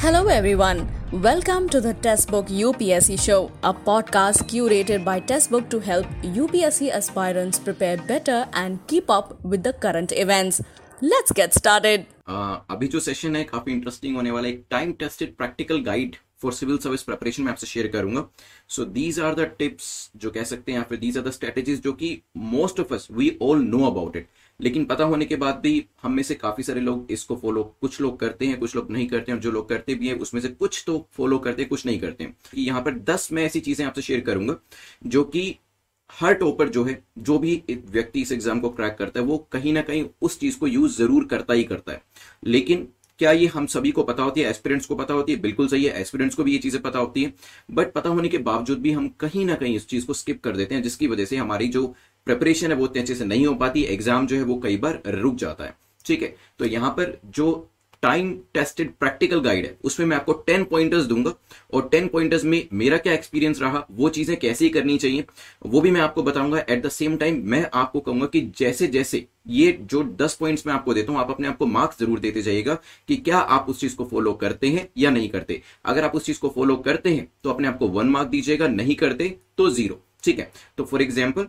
Hello, everyone. Welcome to the Testbook UPSC Show, a podcast curated by Testbook to help UPSC aspirants prepare better and keep up with the current events. Let's get started. Uh, अभी जो session है काफ़ी interesting होने वाला है एक time tested practical guide for civil service preparation में आपसे शेयर करूँगा so these are the tips जो कह सकते हैं या फिर दीज आर द स्ट्रेटेजीज जो कि most of us we all know about it लेकिन पता होने के बाद भी हम में से काफ़ी सारे लोग इसको फॉलो कुछ लोग करते हैं, कुछ लोग नहीं करते हैं, और जो लोग करते भी हैं, उसमें से कुछ तो फॉलो करते हैं, कुछ नहीं करते हैं। यहाँ पर दस मैं ऐसी चीज़ें आपसे शेयर करूँगा, जो कि हर टॉपर जो है, जो भी व्यक्ति इस एग्ज़ाम को क्रैक करता है, वो कहीं ना कहीं उस चीज़ को यूज़ ज़रूर करता ही करता है। लेकिन क्या ये हम सभी को पता होती है एस्पिरेंट्स को पता होती है? बिल्कुल सही है एस्पिरेंट्स को भी ये चीज़ें पता होती है। बट पता होने के बावजूद भी हम कहीं ना कहीं इस चीज़ को स्किप कर देते हैं, जिसकी वजह से हमारी जो प्रिपरेशन है, वो उतने अच्छे से नहीं हो पाती एग्ज़ाम जो है वो कई बार रुक जाता है। ठीक है? तो यहाँ पर जो टाइम टेस्टेड प्रैक्टिकल गाइड है, उसमें मैं आपको टेन पॉइंटर्स दूँगा और टेन पॉइंटर्स में मेरा क्या एक्सपीरियंस रहा, वो चीज़ें कैसे करनी चाहिए, वो भी मैं आपको बताऊँगा। एट द सेम टाइम मैं आपको कहूँगा कि जैसे जैसे ये जो दस पॉइंट्स मैं आपको देता हूँ, आप अपने आप को मार्क्स ज़रूर देते जाइएगा कि क्या आप उस चीज़ को फॉलो करते हैं या नहीं करते। अगर आप उस चीज़ को फॉलो करते हैं तो अपने आप को वन मार्क दीजिएगा, नहीं करते तो ज़ीरो ठीक है? तो फॉर एग्ज़ाम्पल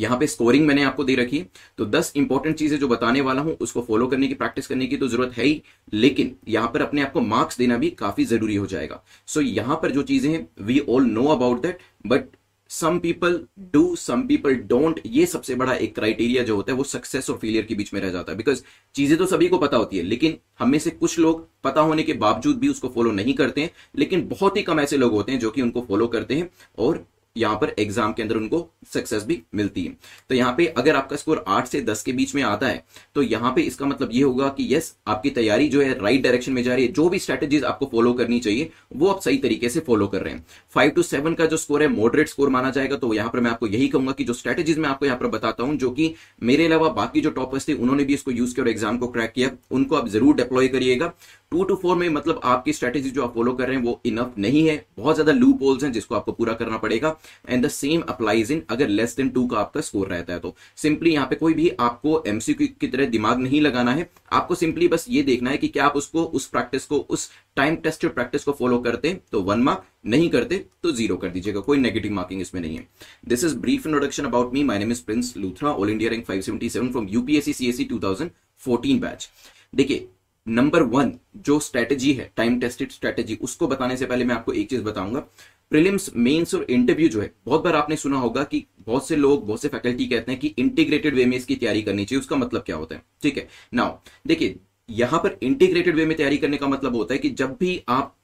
यहाँ पे स्कोरिंग मैंने आपको दे रखी है। तो 10 इंपॉर्टेंट चीज़ें जो बताने वाला हूँ उसको फॉलो करने की प्रैक्टिस करने की तो ज़रूरत है ही लेकिन यहाँ पर अपने आप को मार्क्स देना भी काफ़ी ज़रूरी हो जाएगा। सो so, यहाँ पर जो चीज़ें हैं we all know about that but some people do some people don't ये सबसे बड़ा एक क्राइटेरिया जो होता है वो सक्सेस और फेलियर के बीच में रह जाता है। बिकॉज़ चीज़ें तो सभी को पता होती है लेकिन हमें से कुछ लोग पता होने के बावजूद भी उसको फॉलो नहीं करते हैं लेकिन बहुत ही कम ऐसे लोग होते हैं जो कि उनको फॉलो करते हैं और यहाँ पर एग्ज़ाम के अंदर उनको सक्सेस भी मिलती है। तो यहाँ पे अगर आपका स्कोर आठ से दस के बीच में आता है तो यहाँ पे इसका मतलब ये होगा कि यस आपकी तैयारी जो है राइट डायरेक्शन में जा रही है। जो भी स्ट्रेटेजीज आपको फॉलो करनी चाहिए, वो आप सही तरीके से फॉलो कर रहे हैं। फाइव टू सेवन का जो स्कोर है मॉडरेट स्कोर माना जाएगा तो यहाँ पर मैं आपको यही कहूँगा कि जो स्ट्रेटेजीज मैं आपको यहाँ पर बताता हूँ, जो कि मेरे अलावा बाकी जो टॉपर्स थे, उन्होंने भी इसको यूज़ किया और एग्ज़ाम को क्रैक किया। उनको आप ज़रूर डिप्लॉय करिएगा। टू टू फोर में मतलब आपकी स्ट्रेटेजी जो आप फॉलो कर रहे हैं, वो इनफ नहीं है। बहुत ज़्यादा लू पोल्स हैं जिसको आपको पूरा करना पड़ेगा। And the same applies in अगर लेस देन टू का आपका स्कोर रहता है तो। सिंपली यहाँ पे कोई भी आपको एमसीक्यू की तरह दिमाग नहीं लगाना है। आपको सिंपली बस ये देखना है कि क्या आप उसको, उस प्रैक्टिस को, उस टाइम टेस्टेड प्रैक्टिस को फॉलो करते हैं तो वन मार्क नहीं करते तो ज़ीरो कर दीजिएगा। कोई नेगेटिव मार्किंग इसमें नहीं है। This is brief introduction about me my name is Prince Luthra all India rank 577 from UPSC CSC 2014 batch देखिए नंबर वन जो स्ट्रेटेजी है टाइम टेस्टेड स्ट्रेटेजी उसको बताने से पहले मैं आपको एक चीज़ बताऊँगा। प्रिलिम्स मेंस और इंटरव्यू जो है, बहुत बार आपने सुना होगा कि बहुत से लोग, बहुत से फैकल्टी कहते हैं कि इंटीग्रेटेड वे में इसकी तैयारी करनी चाहिए, उसका मतलब क्या होता है? ठीक है? नाउ देखिए, यहाँ पर इंटीग्रेटेड वे में तैयारी करने का मतलब होता है कि जब भी आप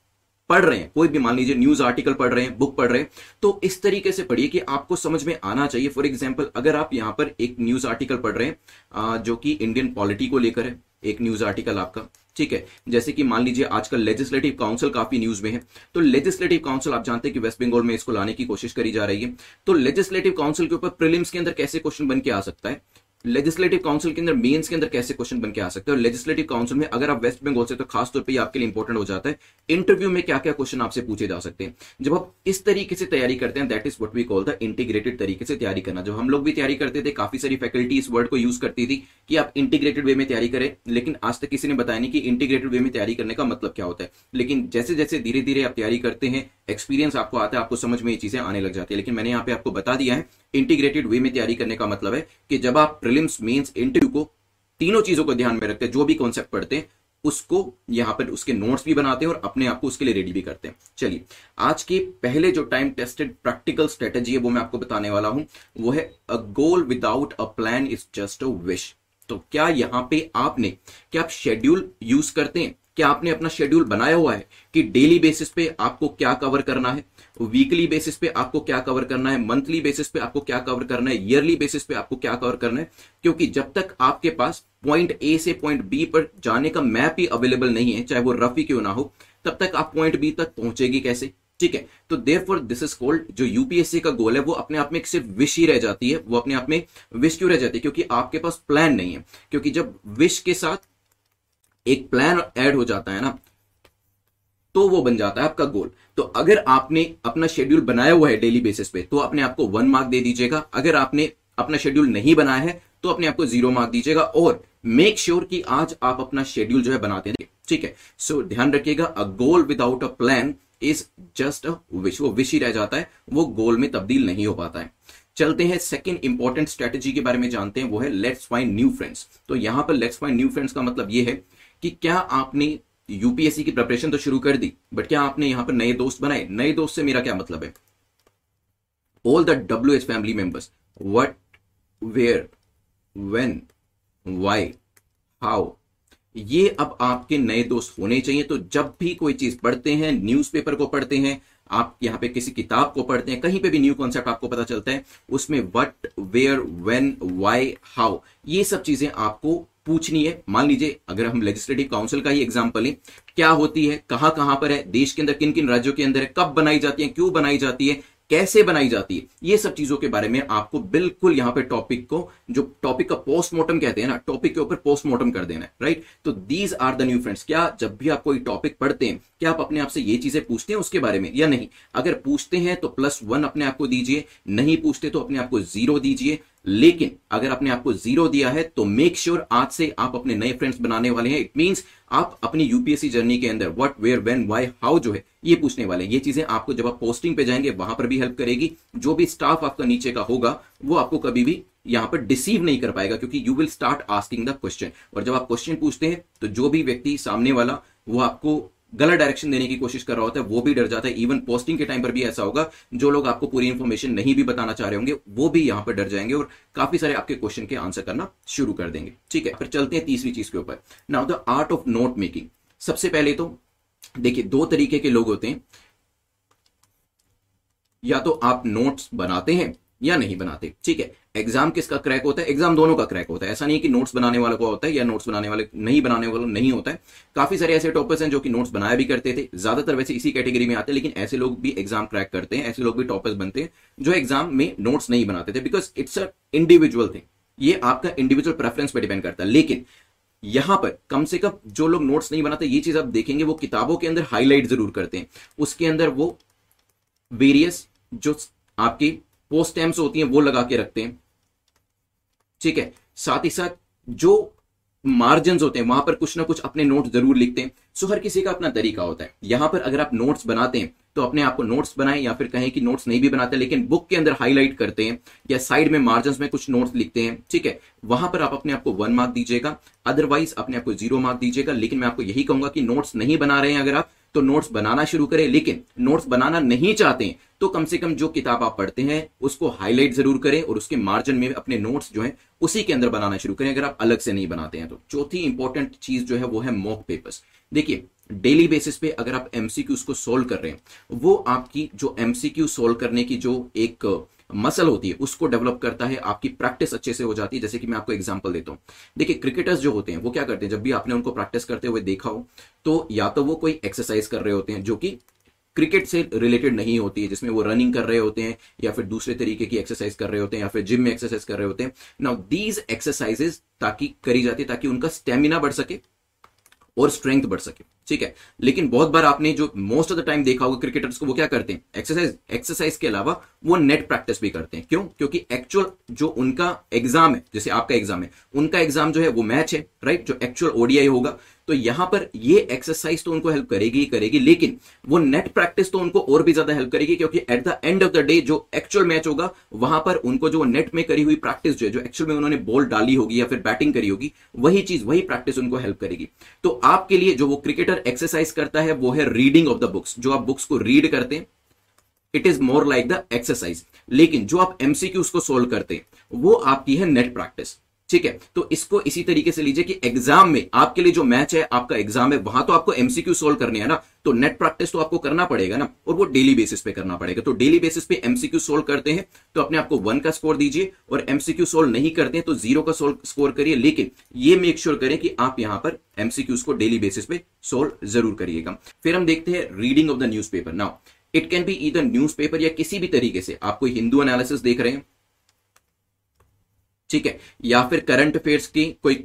पढ़ रहे हैं, कोई भी मान लीजिए न्यूज़ आर्टिकल पढ़ रहे हैं बुक पढ़ रहे हैं तो इस तरीके से पढ़िए कि आपको समझ में आना चाहिए। फॉर एग्ज़ाम्पल अगर आप यहाँ पर एक न्यूज़ आर्टिकल पढ़ रहे हैं जो कि इंडियन पॉलिटी को लेकर है, एक न्यूज़ आर्टिकल आपका ठीक है? जैसे कि मान लीजिए आजकल लेजिस्लेटिव काउंसिल काफ़ी न्यूज़ में है। तो लेजिस्लेटिव काउंसिल आप जानते हैं कि वेस्ट बंगाल में इसको लाने की कोशिश करी जा रही है। तो लेजिस्लेटिव काउंसिल के ऊपर प्रिलिम्स के अंदर कैसे क्वेश्चन बन के आ सकता है? लेजिस्लेटिव काउंसिल के अंदर मेंस के अंदर कैसे क्वेश्चन बन के आ सकते हैं? और लेजिस्लेटिव काउंसिल में अगर आप वेस्ट बंगाल से तो खास तौर पे आपके लिए इंपॉर्टेंट हो जाता है। इंटरव्यू में क्या क्या क्वेश्चन आपसे पूछे जा सकते हैं? जब आप इस तरीके से तैयारी करते हैं that is what we call the integrated तरीके से तैयारी करना। जब हम लोग भी तैयारी करते थे, काफ़ी सारी फैकल्टी इस वर्ड को यूज़ करती थी कि आप इंटीग्रेटेड वे में तैयारी करें। लेकिन आज तक किसी ने बताया नहीं कि इंटीग्रेटेड वे में तैयारी करने का मतलब क्या होता है। लेकिन जैसे जैसे धीरे धीरे आप तैयारी करते हैं एक्सपीरियंस आपको आता है, आपको समझ में ये चीज़ें आने लग जाती है। लेकिन मैंने यहाँ पे आपको बता दिया है इंटीग्रेटेड वे में तैयारी करने का मतलब है कि जब आप प्रिलिम्स मेंस इंटरव्यू को तीनों चीज़ों को ध्यान में रखते हैं, जो भी कॉन्सेप्ट पढ़ते हैं, उसको यहाँ पर उसके नोट्स भी बनाते हैं और अपने आप को उसके लिए रेडी भी करते हैं। चलिए, आज के पहले जो टाइम टेस्टेड प्रैक्टिकल स्ट्रेटेजी है, वो मैं आपको बताने वाला हूँ, वो है a goal without a plan is just a wish तो क्या यहाँ पे आपने, क्या आप शेड्यूल यूज़ करते हैं? क्या आपने अपना शेड्यूल बनाया हुआ है कि डेली बेसिस पे आपको क्या कवर करना है? वीकली बेसिस पे आपको क्या कवर करना है? मंथली बेसिस पे आपको क्या कवर करना है? ईयरली बेसिस पे आपको क्या कवर करना है? क्योंकि जब तक आपके पास पॉइंट ए से पॉइंट बी पर जाने का मैप ही अवेलेबल नहीं है, चाहे वो रफी क्यों ना हो, तब तक आप पॉइंट बी तक पहुंचेगी कैसे? ठीक है तो there for this is called जो यूपीएससी का गोल है, वो अपने आप में एक सिर्फ़ विश ही रह जाती है, वो अपने आप में विश क्यों रह जाती है? क्योंकि आपके पास प्लान नहीं है। क्योंकि जब विश के साथ एक प्लान ऐड हो जाता है ना तो वो बन जाता है आपका गोल तो अगर आपने अपना शेड्यूल बनाया हुआ है डेली बेसिस पे तो अपने आपको वन मार्क दे दीजिएगा. अगर आपने अपना शेड्यूल नहीं बनाया है तो अपने आपको ज़ीरो मार्क दीजिएगा. और मेक श्योर sure कि आज आप अपना शेड्यूल जो है बनाते हैं ठीक है? सो so, ध्यान रखिएगा a goal without a plan is just a wish वो विश ही रह जाता है. वो गोल में तब्दील नहीं हो पाता है. चलते हैं सेकंड इंपॉर्टेंट स्ट्रेटेजी के बारे में जानते हैं. वो है लेट्स फाइंड न्यू फ्रेंड्स तो यहाँ पर लेट्स फाइंड न्यू फ्रेंड्स का मतलब ये है कि क्या आपने यूपीएससी की प्रिपरेशन तो शुरू कर दी बट क्या आपने यहाँ पर नए दोस्त बनाए? नए दोस्त से मेरा क्या मतलब है? All the W H family members what where when why how ये अब आपके नए दोस्त होने चाहिए। तो जब भी कोई चीज़ पढ़ते हैं न्यूज़पेपर को पढ़ते हैं, आप यहाँ पे किसी किताब को पढ़ते हैं, कहीं पे भी न्यू कॉन्सेप्ट आपको पता चलता है, उसमें what where when why how ये सब चीज़ें आपको पूछनी है। मान लीजिए, अगर हम लेजिस्लेटिव काउंसिल का ही एग्ज़ाम्पल लें, क्या होती है, कहाँ कहाँ पर है, देश के अंदर किन किन राज्यों के अंदर है, कब बनाई जाती है, क्यों बनाई जाती है, कैसे बनाई जाती है, ये सब चीज़ों के बारे में आपको बिल्कुल यहाँ पे टॉपिक को, जो टॉपिक का पोस्टमार्टम कहते हैं ना टॉपिक के ऊपर पोस्टमार्टम कर देना है राइट तो these are the new friends क्या जब भी आप कोई टॉपिक पढ़ते हैं, क्या आप अपने आप से ये चीज़ें पूछते हैं उसके बारे में, या नहीं? अगर पूछते हैं तो प्लस वन अपने आप को दीजिए, नहीं पूछते तो अपने आप को ज़ीरो दीजिए लेकिन अगर आपने आपको ज़ीरो दिया है तो मेक श्योर sure आज से आप अपने नए फ्रेंड्स बनाने वाले हैं। इट मींस आप अपनी यूपीएससी जर्नी के अंदर what where when why how जो है, ये पूछने वाले हैं। ये चीज़ें आपको जब आप पोस्टिंग पे जाएँगे, वहाँ पर भी हेल्प करेगी। जो भी स्टाफ आपका नीचे का होगा, वो आपको कभी भी यहाँ पर डिसीव नहीं कर पाएगा, क्योंकि you will start asking the question और जब आप क्वेश्चन पूछते हैं तो जो भी व्यक्ति सामने वाला, वो आपको गलत डायरेक्शन देने की कोशिश कर रहा होता है, वो भी डर जाता है। इवन पोस्टिंग के टाइम पर भी ऐसा होगा, जो लोग आपको पूरी इंफॉर्मेशन नहीं भी बताना चाह रहे होंगे, वो भी यहाँ पर डर जाएँगे और काफ़ी सारे आपके क्वेश्चन के आंसर करना शुरू कर देंगे। ठीक है, फिर चलते हैं तीसरी चीज़ के ऊपर। Now the art of note making सबसे पहले तो देखिए, दो तरीके के लोग होते हैं। या तो आप नोट्स बनाते हैं या नहीं बनाते। ठीक है? एग्ज़ाम किसका क्रैक होता है? एग्ज़ाम दोनों का क्रैक होता है। ऐसा नहीं कि नोट्स बनाने वाले को होता है या नोट्स बनाने वाले, नहीं बनाने वाले नहीं होता है। काफ़ी सारे ऐसे टॉपर्स हैं जो कि नोट्स बनाया भी करते थे। ज़्यादातर वैसे इसी कैटेगरी में आते हैं, लेकिन ऐसे लोग भी एग्ज़ाम क्रैक करते हैं, ऐसे लोग भी टॉपर्स बनते हैं, जो एग्ज़ाम में नोट्स नहीं बनाते थे। Because it's a individual thing ये आपका इंडिविजुअल प्रेफरेंस पर डिपेंड करता है। लेकिन यहाँ पर कम से कम जो लोग नोट्स नहीं बनाते, ये चीज़ आप देखेंगे, वो किताबों के अंदर हाईलाइट ज़रूर करते हैं। उसके अंदर वो वेरियस जो आपकी पोस्ट होती हैं, वो लगा के रखते हैं। ठीक है? साथ ही साथ जो मार्जिन होते हैं, वहाँ पर कुछ ना कुछ अपने नोट ज़रूर लिखते हैं। सो हर किसी का अपना तरीका होता है। यहाँ पर अगर आप नोट्स बनाते हैं तो अपने आप को नोट्स बनाएँ या फिर कहें कि नोट्स नहीं भी बनाते, लेकिन बुक के अंदर हाईलाइट करते हैं या साइड में मार्जिन में कुछ नोट्स लिखते हैं। ठीक है? वहाँ पर आप अपने आप को वन मार्क दीजिएगा। अदरवाइज़ अपने आप को ज़ीरो मार्क दीजिएगा। लेकिन मैं आपको यही कहूँगा कि नोट्स नहीं बना रहे हैं अगर आप तो नोट्स बनाना शुरू करें। लेकिन नोट्स बनाना नहीं चाहते तो कम से कम जो किताब आप पढ़ते हैं, उसको हाईलाइट ज़रूर करें और उसके मार्जिन में अपने नोट्स जो है, उसी के अंदर बनाना शुरू करें। अगर आप अलग से नहीं बनाते हैं तो चौथी इंपॉर्टेंट चीज़ जो है, वो है मॉक पेपर्स देखिए डेली बेसिस पे अगर आप एमसीक्यू को सोल्व कर रहे हैं, वो आपकी जो एमसीक्यू सोल्व करने की जो एक मसल होती है, उसको डेवलप करता है, आपकी प्रैक्टिस अच्छे से हो जाती है, जैसे कि मैं आपको एग्ज़ाम्पल देता हूँ। देखिए क्रिकेटर्स जो होते हैं, वो क्या करते हैं? जब भी आपने उनको प्रैक्टिस करते हुए देखा हो तो या तो वो कोई एक्सरसाइज कर रहे होते हैं, जो कि क्रिकेट से रिलेटेड नहीं होती है, जिसमें वो रनिंग कर रहे होते हैं, या फिर दूसरे तरीके की एक्सरसाइज कर रहे होते हैं, या फिर जिम में एक्सरसाइज कर रहे होते हैं। नाउ दीज एक्सरसाइजेस ताकि करी जाती है, ताकि उनका स्टेमिना बढ़ सके और स्ट्रेंथ बढ़ सके। ठीक है? लेकिन बहुत बार आपने जो मोस्ट ऑफ़ द टाइम देखा होगा क्रिकेटर्स को, वो क्या करते हैं? एक्सरसाइज एक्सरसाइज के अलावा वो नेट प्रैक्टिस भी करते हैं। क्यों? क्योंकि एक्चुअल जो उनका एग्ज़ाम है, जैसे आपका एग्ज़ाम है, उनका एग्ज़ाम जो है वो मैच है। राइट जो एक्चुअल ओडीआई होगा तो यहाँ पर ये एक्सरसाइज तो उनको हेल्प करेगी ही करेगी, लेकिन वो नेट प्रैक्टिस तो उनको और भी ज़्यादा हेल्प करेगी, क्योंकि at the end of the day जो एक्चुअल मैच होगा, वहाँ पर उनको जो नेट में करी हुई प्रैक्टिस जो है, जो एक्चुअल में उन्होंने बॉल डाली होगी या फिर बैटिंग करी होगी, वही चीज़, वही प्रैक्टिस उनको हेल्प करेगी। तो आपके लिए जो वो क्रिकेटर एक्सरसाइज करता है, वो है रीडिंग ऑफ़ द बुक्स जो आप बुक्स को रीड करते हैं it is more like the exercise लेकिन जो आप एमसीक्यूज उसको सोल्व करते हैं, वो आपकी है नेट प्रैक्टिस ठीक है? तो इसको इसी तरीके से लीजिए कि एग्ज़ाम में आपके लिए जो मैच है, आपका एग्ज़ाम है, वहाँ तो आपको एमसीक्यू सोल्व करने है ना? तो नेट प्रैक्टिस तो आपको करना पड़ेगा ना? और वो डेली बेसिस पे करना पड़ेगा। तो डेली बेसिस पे एमसीक्यू सोल्व करते हैं तो अपने आपको वन का स्कोर दीजिए और एमसीक्यू सोल्व नहीं करते हैं तो ज़ीरो का सोल्व स्कोर करिए। लेकिन ये मेक श्योर करें कि आप यहाँ पर एमसीक्यूज को डेली बेसिस पे सोल्व ज़रूर करिएगा। फिर हम देखते हैं reading of the news now it can be either news या किसी भी तरीके से। आप कोई हिंदू एनालिसिस देख रहे हैं ठीक है? या फिर करंट अफेयर्स की कोई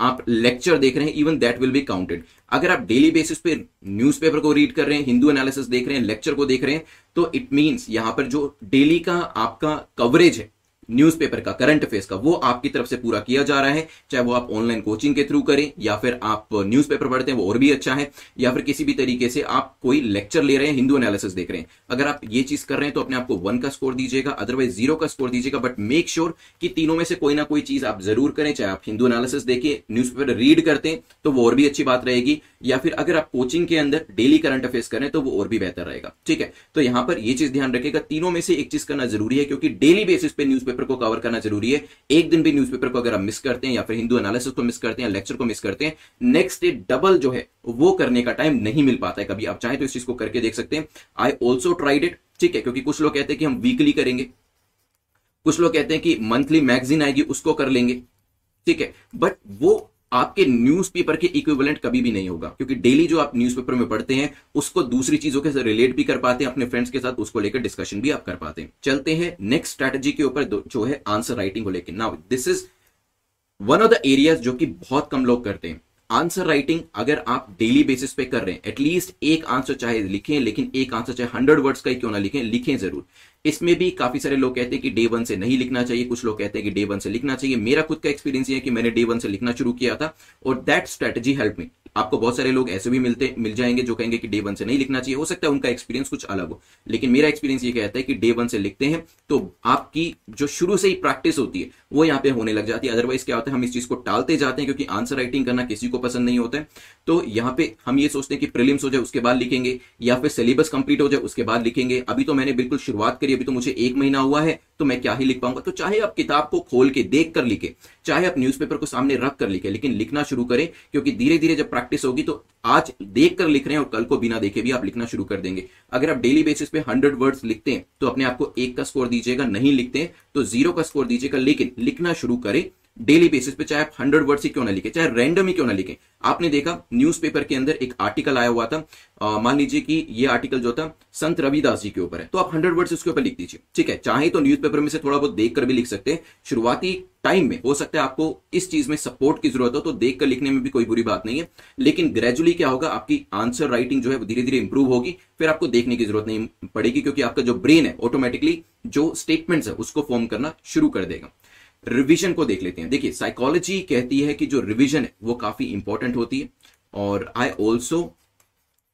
आप लेक्चर देख रहे हैं even that will be counted अगर आप डेली बेसिस पे न्यूज़पेपर को रीड कर रहे हैं हिंदू एनालिसिस देख रहे हैं लेक्चर को देख रहे हैं तो इट मींस यहाँ पर जो डेली का आपका कवरेज है न्यूज़पेपर का करंट अफेयर्स का, वो आपकी तरफ़ से पूरा किया जा रहा है। चाहे वो आप ऑनलाइन कोचिंग के थ्रू करें, या फिर आप न्यूज़पेपर पढ़ते हैं, वो और भी अच्छा है। या फिर किसी भी तरीके से आप कोई लेक्चर ले रहे हैं हिंदू एनालिसिस देख रहे हैं। अगर आप ये चीज़ कर रहे हैं तो अपने आपको वन का स्कोर दीजिएगा अदरवाइज़ ज़ीरो का स्कोर दीजिएगा बट मेक श्योर कि तीनों में से कोई ना कोई चीज़ आप ज़रूर करें। चाहे आप हिंदू एनालिसिस देखिए न्यूज़पेपर रीड करते हैं तो वो और भी अच्छी बात रहेगी। या फिर अगर आप कोचिंग के अंदर डेली करंट अफेयर्स करें तो वो और भी बेहतर रहेगा। ठीक है? तो यहाँ पर यह चीज़ ध्यान रखेगा तीनों में से एक चीज़ करना ज़रूरी है, क्योंकि डेली बेसिस पे न्यूज़पेपर को कवर करना ज़रूरी है। एक दिन भी न्यूज़पेपर को अगर हम मिस करते हैं या फिर हिंदू एनालिसिस को मिस करते हैं लेक्चर को मिस करते हैं नेक्स्ट डे डबल जो है, वो करने का टाइम नहीं मिल पाता है। कभी आप चाहें तो इस चीज़ को करके देख सकते हैं। आई ऑल्सो ट्राइड इट ठीक है, क्योंकि कुछ लोग कहते हैं कि हम वीकली करेंगे। कुछ लोग कहते हैं कि मंथली मैगजीन आएगी, उसको कर लेंगे, ठीक है। बट वो आपके न्यूज़पेपर के इक्विवेलेंट कभी भी नहीं होगा, क्योंकि डेली जो आप न्यूज़पेपर में पढ़ते हैं, उसको दूसरी चीज़ों के साथ रिलेट भी कर पाते हैं, अपने फ्रेंड्स के साथ उसको लेकर डिस्कशन भी आप कर पाते हैं। चलते हैं नेक्स्ट स्ट्रेटेजी के ऊपर जो है आंसर राइटिंग को लेकर। Now this is one of the areas जो कि बहुत कम लोग करते हैं। आंसर राइटिंग अगर आप डेली बेसिस पे कर रहे हैं एटलीस्ट एक आंसर चाहे लिखें, लेकिन एक आंसर चाहे हंड्रेड वर्ड्स का ही क्यों ना लिखें लिखें ज़रूर। इसमें भी काफ़ी सारे लोग कहते हैं कि डे वन से नहीं लिखना चाहिए। कुछ लोग कहते हैं कि डे वन से लिखना चाहिए। मेरा खुद का एक्सपीरियंस है कि मैंने डे वन से लिखना शुरू किया था और दैट स्ट्रेटेजी हेल्प मी आपको बहुत सारे लोग ऐसे भी मिलते, मिल जाएँगे जो कहेंगे कि डे वन से नहीं लिखना चाहिए। हो सकता है उनका एक्सपीरियंस कुछ अलग हो, लेकिन मेरा एक्सपीरियंस ये कहता है कि डे वन से लिखते हैं तो आपकी जो शुरू से ही प्रैक्टिस होती है, वो यहाँ पे होने लग जाती है। अदरवाइज़ क्या होता है, हम इस चीज़ को टालते जाते हैं क्योंकि आंसर राइटिंग करना किसी को पसंद नहीं होता है। तो यहाँ पे हम ये सोचते हैं कि प्रिलिम्स हो जाए, उसके बाद लिखेंगे, या फिर सिलेबस कंप्लीट हो जाए, उसके बाद लिखेंगे। अभी तो मैंने बिल्कुल शुरुआत करी अभी तो मुझे एक महीना हुआ है तो मैं क्या ही लिख पाऊँगा? तो चाहे आप किताब को खोल के देख कर लिखे, चाहे आप न्यूज़पेपर को सामने रख कर लिखे, लेकिन लिखना शुरू करें, क्योंकि धीरे धीरे जब प्रैक्टिस होगी तो आज देख कर लिख रहे हैं और कल को बिना देखे भी आप लिखना शुरू कर देंगे। अगर आप डेली बेसिस पे हंड्रेड वर्ड्स लिखते हैं तो अपने आपको एक का स्कोर दीजिएगा, नहीं लिखते तो ज़ीरो का स्कोर दीजिएगा, लेकिन लिखना शुरू करें। डेली बेसिस पे चाहे आप हंड्रेड वर्ड ही क्यों ना लिखे, चाहे रैंडम ही क्यों ना लिखे। आपने देखा न्यूज़पेपर के अंदर एक आर्टिकल आया हुआ था। मान लीजिए कि ये आर्टिकल जो था, संत रविदास जी के ऊपर है। तो आप हंड्रेड वर्ड्स उसके ऊपर लिख दीजिए। ठीक है? चाहे तो न्यूज़पेपर में से थोड़ा बहुत देख कर भी लिख सकते हैं। शुरुआती टाइम में हो सकता है आपको इस चीज़ में सपोर्ट की ज़रूरत हो तो देख कर लिखने में भी कोई बुरी बात नहीं है। लेकिन ग्रेजुअली क्या होगा, आपकी आंसर राइटिंग जो है धीरे धीरे इंप्रूव होगी। फिर आपको देखने की ज़रूरत नहीं पड़ेगी, क्योंकि आपका जो ब्रेन है ऑटोमेटिकली जो स्टेटमेंट्स है, उसको फॉर्म करना शुरू कर देगा। रिवीजन को देख लेते हैं। देखिए साइकोलॉजी कहती है कि जो रिविजन है, वो काफ़ी इंपॉर्टेंट होती है। और I also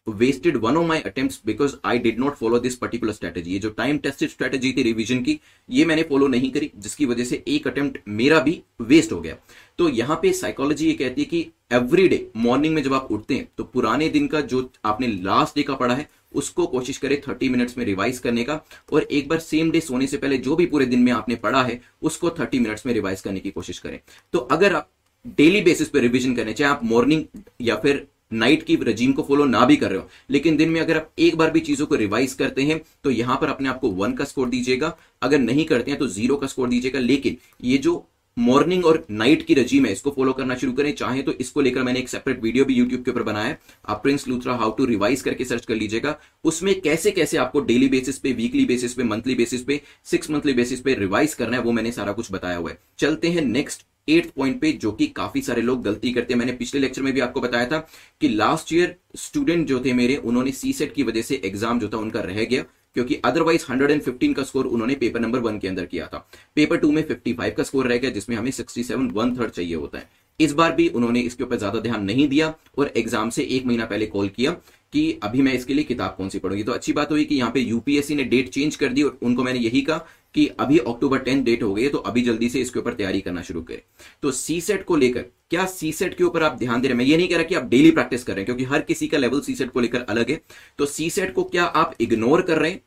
wasted one of my attempt because I did not follow this particular strategy जो टाइम टेस्टेड स्ट्रेटेजी थी रिविजन की, ये मैंने फॉलो नहीं करी, जिसकी वजह से एक अटेम्प्ट मेरा भी वेस्ट हो गया। तो यहाँ पे साइकोलॉजी ये कहती है कि एवरी डे मॉर्निंग में जब आप उठते हैं तो पुराने दिन का जो आपने लास्ट डे का पढ़ा है, उसको कोशिश करें थर्टी मिनट्स में रिवाइज करने का और एक बार सेम डे सोने से पहले जो भी पूरे दिन में आपने पढ़ा है, उसको थर्टी मिनट्स में रिवाइज करने की कोशिश करें। तो अगर आप डेली बेसिस पे रिविजन करें चाहे आप मॉर्निंग या फिर नाइट की रजीम को फॉलो ना भी कर रहे हो, लेकिन दिन में अगर आप एक बार भी चीज़ों को रिवाइज करते हैं तो यहाँ पर अपने आपको वन का स्कोर दीजिएगा, अगर नहीं करते हैं तो ज़ीरो का स्कोर दीजिएगा, लेकिन ये जो मॉर्निंग और नाइट की रजीम है, इसको फॉलो करना शुरू करें। चाहे तो इसको लेकर मैंने एक सेपरेट वीडियो भी यूट्यूब के ऊपर बनाया है। आप Prince Luthra how to revise करके सर्च कर लीजिएगा। उसमें कैसे कैसे आपको डेली बेसिस पे वीकली बेसिस पे मंथली बेसिस पे सिक्स मंथली बेसिस पे रिवाइज करना है, वो मैंने सारा कुछ बताया हुआ है। चलते हैं नेक्स्ट एट पॉइंट पे, जो कि काफ़ी सारे लोग गलती करते हैं। मैंने पिछले लेक्चर में भी आपको बताया था कि लास्ट ईयर स्टूडेंट जो थे मेरे, उन्होंने सी सेट की वजह से एग्ज़ाम जो था उनका रह गया। क्योंकि अदरवाइज़ 115 का स्कोर उन्होंने पेपर नंबर वन के अंदर किया था। पेपर टू में 55 का स्कोर रह गया, जिसमें हमें 67 वन थर्ड चाहिए होता है। इस बार भी उन्होंने इसके ऊपर ज़्यादा ध्यान नहीं दिया और एग्ज़ाम से एक महीना पहले कॉल किया कि अभी मैं इसके लिए किताब कौन सी पढ़ूँगी। तो अच्छी बात हुई कि यहाँ पे यूपीएससी ने डेट चेंज कर दी और उनको मैंने यही कहा कि अभी अक्टूबर टेंथ डेट हो गई है तो अभी जल्दी से इसके ऊपर तैयारी करना शुरू करें। तो सी सेट को लेकर, क्या सी सेट के ऊपर आप ध्यान दे रहे हैं? मैं ये नहीं कह रहा कि आप डेली प्रैक्टिस कर रहे हैं, क्योंकि हर किसी का लेवल सी सेट को लेकर अलग है। तो सी सेट को क्या आप इग्नोर कर रहे हैं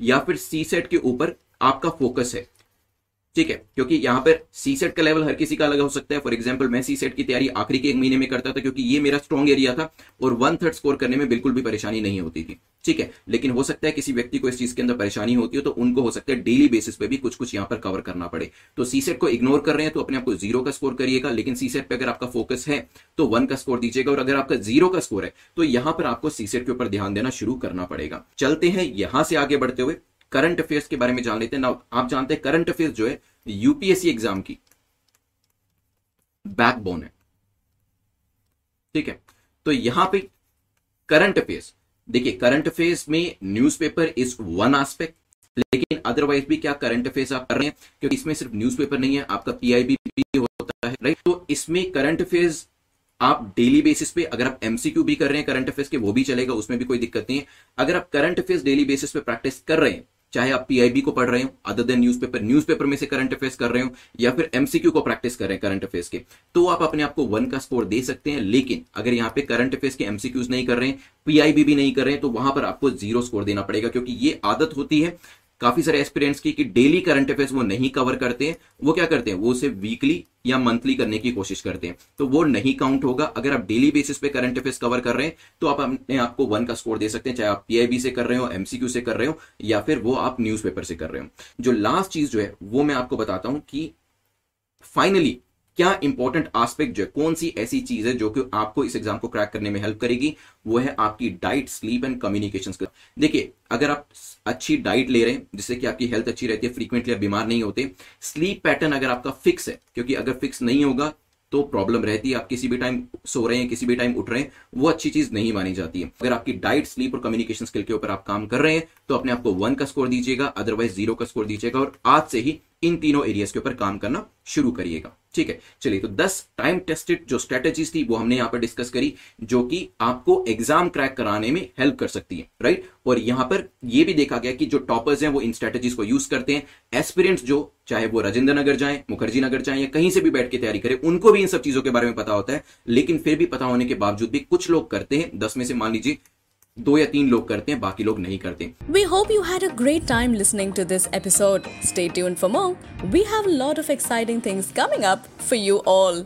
या फिर सी सेट के ऊपर आपका फोकस है? ठीक है, क्योंकि यहाँ पर सी सेट का लेवल हर किसी का अलग हो सकता है। फॉर एग्ज़ाम्पल मैं सी सेट की तैयारी आखिरी के एक महीने में करता था, क्योंकि ये मेरा स्ट्रॉन्ग एरिया था और वन थर्ड स्कोर करने में बिल्कुल भी परेशानी नहीं होती थी। ठीक है, लेकिन हो सकता है किसी व्यक्ति को इस चीज़ के अंदर परेशानी होती है तो उनको हो सकता है डेली बेसिस पे भी कुछ कुछ यहाँ पर कवर करना पड़े। तो सी सेट को इग्नोर कर रहे हैं तो अपने आपको ज़ीरो का स्कोर करिएगा, लेकिन सी सेट पे अगर आपका फोकस है तो वन का स्कोर दीजिएगा, और अगर आपका ज़ीरो का स्कोर है तो यहाँ पर आपको सी सेट के ऊपर ध्यान देना शुरू करना पड़ेगा। चलते हैं यहाँ से आगे बढ़ते हुए। करंट अफेयर्स के बारे में जान लेते हैं। ना आप जानते हैं करंट अफेयर्स जो है यूपीएससी एग्ज़ाम की बैकबोन है। ठीक है? तो यहाँ पे करंट अफेयर्स देखिए करंट अफेयर्स में न्यूज़पेपर इज़ वन एस्पेक्ट लेकिन अदरवाइज़ भी क्या करंट अफेयर्स आप कर रहे हैं? क्योंकि इसमें सिर्फ़ न्यूज़पेपर नहीं है, आपका पीआईबी भी होता है राइट तो इसमें करंट अफेयर्स आप डेली बेसिस पे, अगर आप एमसीक्यू भी कर रहे हैं करंट अफेयर्स के, वो भी चलेगा, उसमें भी कोई दिक्कत नहीं है। अगर आप करंट अफेयर्स डेली बेसिस पे प्रैक्टिस कर रहे हैं चाहे आप पीआईबी को पढ़ रहे हो अदर देन न्यूज़पेपर न्यूज़पेपर में से करंट अफेयर्स कर रहे हो, या फिर एमसीक्यू को प्रैक्टिस कर रहे हैं करंट अफेयर्स के तो आप अपने आपको वन का स्कोर दे सकते हैं, लेकिन अगर यहाँ पे करंट अफेयर्स के एमसीक्यूज नहीं कर रहे हैं पीआईबी भी नहीं कर रहे हैं तो वहाँ पर आपको ज़ीरो स्कोर देना पड़ेगा, क्योंकि ये आदत होती है काफ़ी सारे एक्सपीरियंस की कि डेली करंट अफेयर्स वो नहीं कवर करते हैं। वो क्या करते हैं? वो उसे वीकली या मंथली करने की कोशिश करते हैं। तो वो नहीं काउंट होगा। अगर आप डेली बेसिस पे करंट अफेयर्स कवर कर रहे हैं तो आप अपने आपको वन का स्कोर दे सकते हैं, चाहे आप पीआईबी से कर रहे हो एमसीक्यू से कर रहे हो, या फिर वो आप न्यूज़पेपर से कर रहे हो। जो लास्ट चीज़ जो है, वो मैं आपको बताता हूँ कि फाइनली क्या इंपॉर्टेंट आस्पेक्ट जो है, कौन सी ऐसी चीज़ है जो कि आपको इस एग्ज़ाम को क्रैक करने में हेल्प करेगी? वो है आपकी डाइट स्लीप एंड कम्युनिकेशन देखिए, अगर आप अच्छी डाइट ले रहे हैं, जिससे कि आपकी हेल्थ अच्छी रहती है फ्रीक्वेंटली आप बीमार नहीं होते स्लीप पैटर्न अगर आपका फिक्स है, क्योंकि अगर फिक्स नहीं होगा तो प्रॉब्लम रहती है। आप किसी भी टाइम सो रहे हैं, किसी भी टाइम उठ रहे हैं, वो अच्छी चीज़ नहीं मानी जाती है। अगर आपकी डाइट स्लीप और कम्युनिकेशन स्किल के ऊपर आप काम कर रहे हैं तो अपने आपको वन का स्कोर दीजिएगा अदरवाइज़ ज़ीरो का स्कोर दीजिएगा और आज से ही इन तीनों एरियाज़ के ऊपर काम करना शुरू करिएगा। ठीक है? चलिए तो 10 टाइम टेस्टेड जो स्ट्रेटेजीज थी, वो हमने यहाँ पर डिस्कस करी, जो कि आपको एग्ज़ाम क्रैक कराने में हेल्प कर सकती है राइट और यहाँ पर ये भी देखा गया कि जो टॉपर्स हैं, वो इन स्ट्रेटेजीज को यूज़ करते हैं। एस्पिरेंट्स जो, चाहे वो राजेंद्र नगर जाए मुखर्जी नगर जाए, या कहीं से भी बैठ के तैयारी करें, उनको भी इन सब चीज़ों के बारे में पता होता है। लेकिन फिर भी पता होने के बावजूद भी कुछ लोग करते हैं। दस में से मान लीजिए दो या तीन लोग करते हैं, बाकी लोग नहीं करते। We hope you had a great time listening to this episode stay tune for more we have lot of exciting things coming up for you all